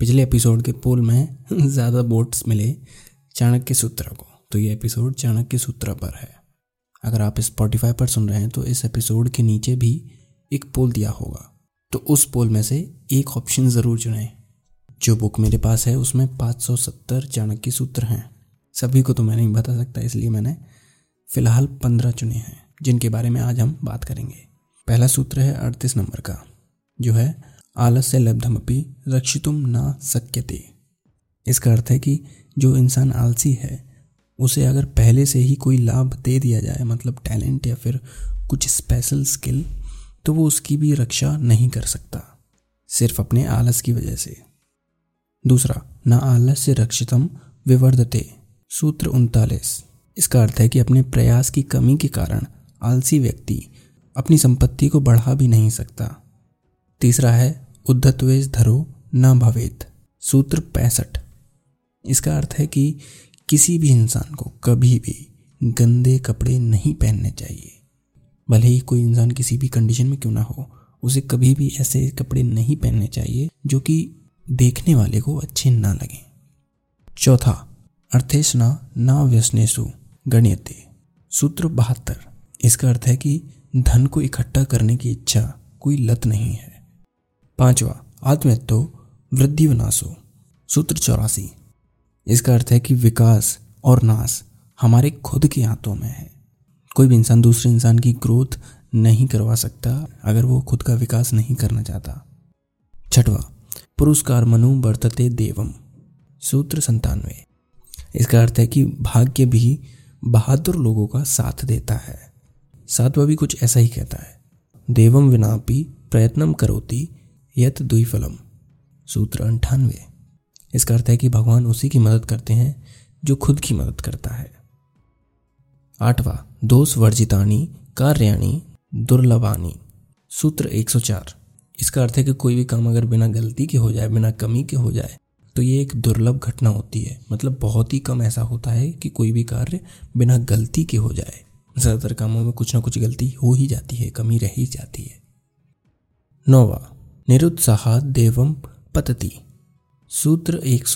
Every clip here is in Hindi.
पिछले एपिसोड के पोल में ज़्यादा वोट्स मिले चाणक्य सूत्र को। तो ये एपिसोड चाणक्य सूत्र पर है। अगर आप स्पॉटिफाई पर सुन रहे हैं तो इस एपिसोड के नीचे भी एक पोल दिया होगा। तो उस पोल में से एक ऑप्शन ज़रूर चुनें। जो बुक मेरे पास है, उसमें 570 चाणक्य सूत्र हैं। सभी को तो मैं नहीं बता सकता, इसलिए मैंने फ़िलहाल पंद्रह चुने हैं, जिनके बारे में आज हम बात करेंगे। पहला सूत्र है अड़तीस नंबर का, जो है आलस्य लब्धमपि रक्षितुम न सक्यते इसका अर्थ है कि जो इंसान आलसी है, उसे अगर पहले से ही कोई लाभ दे दिया जाए मतलब टैलेंट या फिर कुछ स्पेशल स्किल तो वो उसकी भी रक्षा नहीं कर सकता, सिर्फ़ अपने आलस की वजह से। दूसरा, न आलस्य रक्षितम विवर्धते, सूत्र उनतालीस। इसका अर्थ है कि अपने प्रयास की कमी के कारण आलसी व्यक्ति अपनी संपत्ति को बढ़ा भी नहीं सकता। तीसरा है उद्धत्वेश धरो, न भवेत। सूत्र पैंसठ। इसका अर्थ है कि किसी भी इंसान को कभी भी गंदे कपड़े नहीं पहनने चाहिए। भले ही कोई इंसान किसी भी कंडीशन में क्यों ना हो, उसे कभी भी ऐसे कपड़े नहीं पहनने चाहिए जो कि देखने वाले को अच्छे ना लगे। चौथा, अर्थेशना ना व्यसनेसु गण्यते। सूत्र बहत्तर। इसका अर्थ है कि धन को इकट्ठा करने की इच्छा कोई लत नहीं है। पांचवा आत्महत्यो वृद्धि विनाशो। सूत्र चौरासी। इसका अर्थ है कि विकास और नाश हमारे खुद के हाथों में है। कोई भी इंसान दूसरे इंसान की ग्रोथ नहीं करवा सकता अगर वो खुद का विकास नहीं करना चाहता। छठवा, पुरस्कार मनु वर्तते देवम। सूत्र संतानवे। इसका अर्थ है कि भाग्य भी बहादुर लोगों का साथ देता है। सातवा भी कुछ ऐसा ही कहता है। देवम विनापी प्रयत्नम करोती यत द्विफलम सूत्र अंठानवे। इसका अर्थ है कि भगवान उसी की मदद करते हैं जो खुद की मदद करता है। आठवा, दोष वर्जितानी, कार्याणी, दुर्लभानी, सूत्र 104 इसका अर्थ है कि कोई भी काम अगर बिना गलती के हो जाए, बिना कमी के हो जाए तो ये एक दुर्लभ घटना होती है। मतलब बहुत ही कम ऐसा होता है कि कोई भी कार्य बिना गलती के हो जाए। ज़्यादातर कामों में कुछ ना कुछ गलती हो ही जाती है, कमी रह ही जाती है। नौवा निरुत्साह देवम पतति। सूत्र एक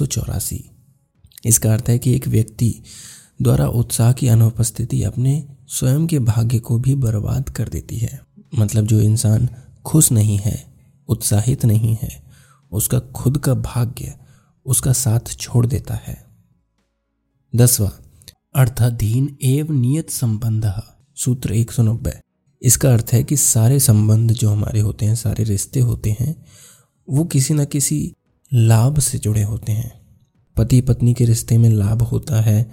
इसका अर्थ है कि एक व्यक्ति द्वारा उत्साह की अनुपस्थिति अपने स्वयं के भाग्य को भी बर्बाद कर देती है। मतलब जो इंसान खुश नहीं है, उत्साहित नहीं है, उसका खुद का भाग्य उसका साथ छोड़ देता है। दसवा, अर्थाधीन एवं नियत संबंध। सूत्र एक सौ नब्बे। इसका अर्थ है कि सारे संबंध जो हमारे होते हैं, सारे रिश्ते होते हैं, वो किसी न किसी लाभ से जुड़े होते हैं। पति पत्नी के रिश्ते में लाभ होता है,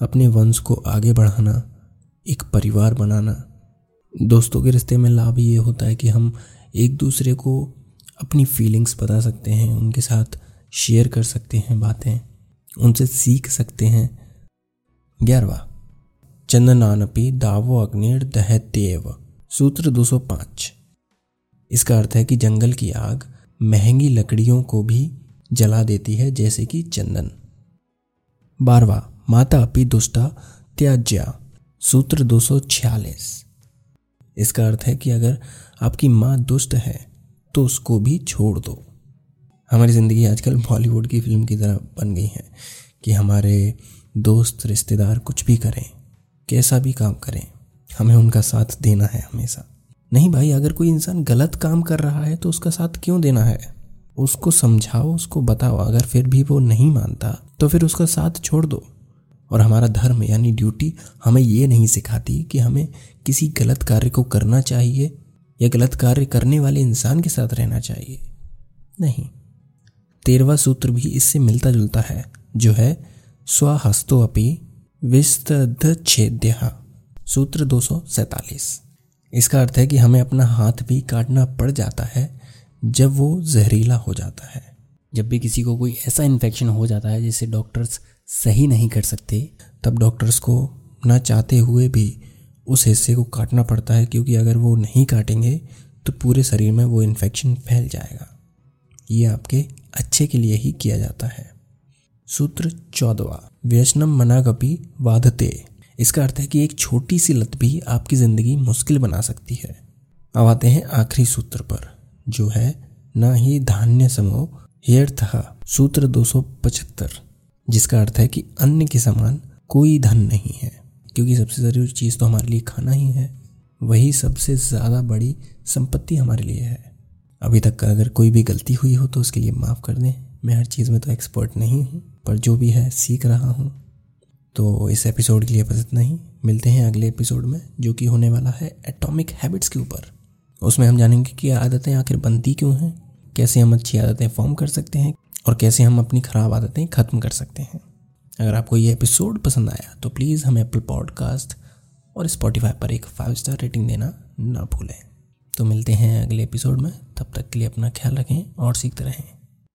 अपने वंश को आगे बढ़ाना, एक परिवार बनाना। दोस्तों के रिश्ते में लाभ ये होता है कि हम एक दूसरे को अपनी फीलिंग्स बता सकते हैं, उनके साथ शेयर कर सकते हैं बातें, उनसे सीख सकते हैं। ग्यारहवा, चंदनानपी दावो अग्निर दहत्यव। सूत्र 205 इसका अर्थ है कि जंगल की आग महँगी लकड़ियों को भी जला देती है, जैसे कि चंदन। बारवा, माता अपी दुष्टा त्याज्या, सूत्र 246 इसका अर्थ है कि अगर आपकी माँ दुष्ट है तो उसको भी छोड़ दो। हमारी ज़िंदगी आजकल बॉलीवुड की फ़िल्म की तरह बन गई है कि हमारे दोस्त, रिश्तेदार कुछ भी करें, कैसा भी काम करें हमें उनका साथ देना है हमेशा। नहीं भाई, अगर कोई इंसान गलत काम कर रहा है तो उसका साथ क्यों देना है? उसको समझाओ, उसको बताओ। अगर फिर भी वो नहीं मानता तो फिर उसका साथ छोड़ दो। और हमारा धर्म यानी ड्यूटी हमें ये नहीं सिखाती कि हमें किसी गलत कार्य को करना चाहिए या गलत कार्य करने वाले इंसान के साथ रहना चाहिए। नहीं। तेरवा सूत्र भी इससे मिलता जुलता है, जो है स्वहस्तो अपी विस्तृत छेद्य सूत्र दो सौ सैंतालीस। इसका अर्थ है कि हमें अपना हाथ भी काटना पड़ जाता है जब वो जहरीला हो जाता है। जब भी किसी को कोई ऐसा इन्फेक्शन हो जाता है जिसे डॉक्टर्स सही नहीं कर सकते, तब डॉक्टर्स को ना चाहते हुए भी उस हिस्से को काटना पड़ता है क्योंकि अगर वो नहीं काटेंगे तो पूरे शरीर में वो इन्फेक्शन फैल जाएगा। ये आपके अच्छे के लिए ही किया जाता है। सूत्र चौदवा। व्यसनम मनागपी वादते। इसका अर्थ है कि एक छोटी सी लत भी आपकी ज़िंदगी मुश्किल बना सकती है। अब आते हैं आखिरी सूत्र पर, जो है, न ही धान्य समो हेयर था सूत्र 275 जिसका अर्थ है कि अन्य के समान कोई धन नहीं है, क्योंकि सबसे ज़रूरी चीज़ तो हमारे लिए खाना ही है, वही सबसे ज़्यादा बड़ी संपत्ति हमारे लिए है। अभी तक अगर कोई भी गलती हुई हो तो उसके लिए माफ़ कर दें, मैं हर चीज़ में तो एक्सपर्ट नहीं हूँ, पर जो भी है, सीख रहा हूँ। तो इस एपिसोड के लिए बस इतना ही। मिलते हैं अगले एपिसोड में, जो कि होने वाला है एटॉमिक हैबिट्स के ऊपर। उसमें हम जानेंगे कि आदतें आखिर बनती क्यों हैं, कैसे हम अच्छी आदतें फॉर्म कर सकते हैं, और कैसे हम अपनी ख़राब आदतें ख़त्म कर सकते हैं। अगर आपको ये एपिसोड पसंद आया तो प्लीज़ हमें एप्पल पॉडकास्ट और स्पॉटिफाई पर एक फाइव स्टार रेटिंग देना ना भूलें। तो मिलते हैं अगले एपिसोड में, तब तक के लिए अपना ख्याल रखें और सीखते रहें।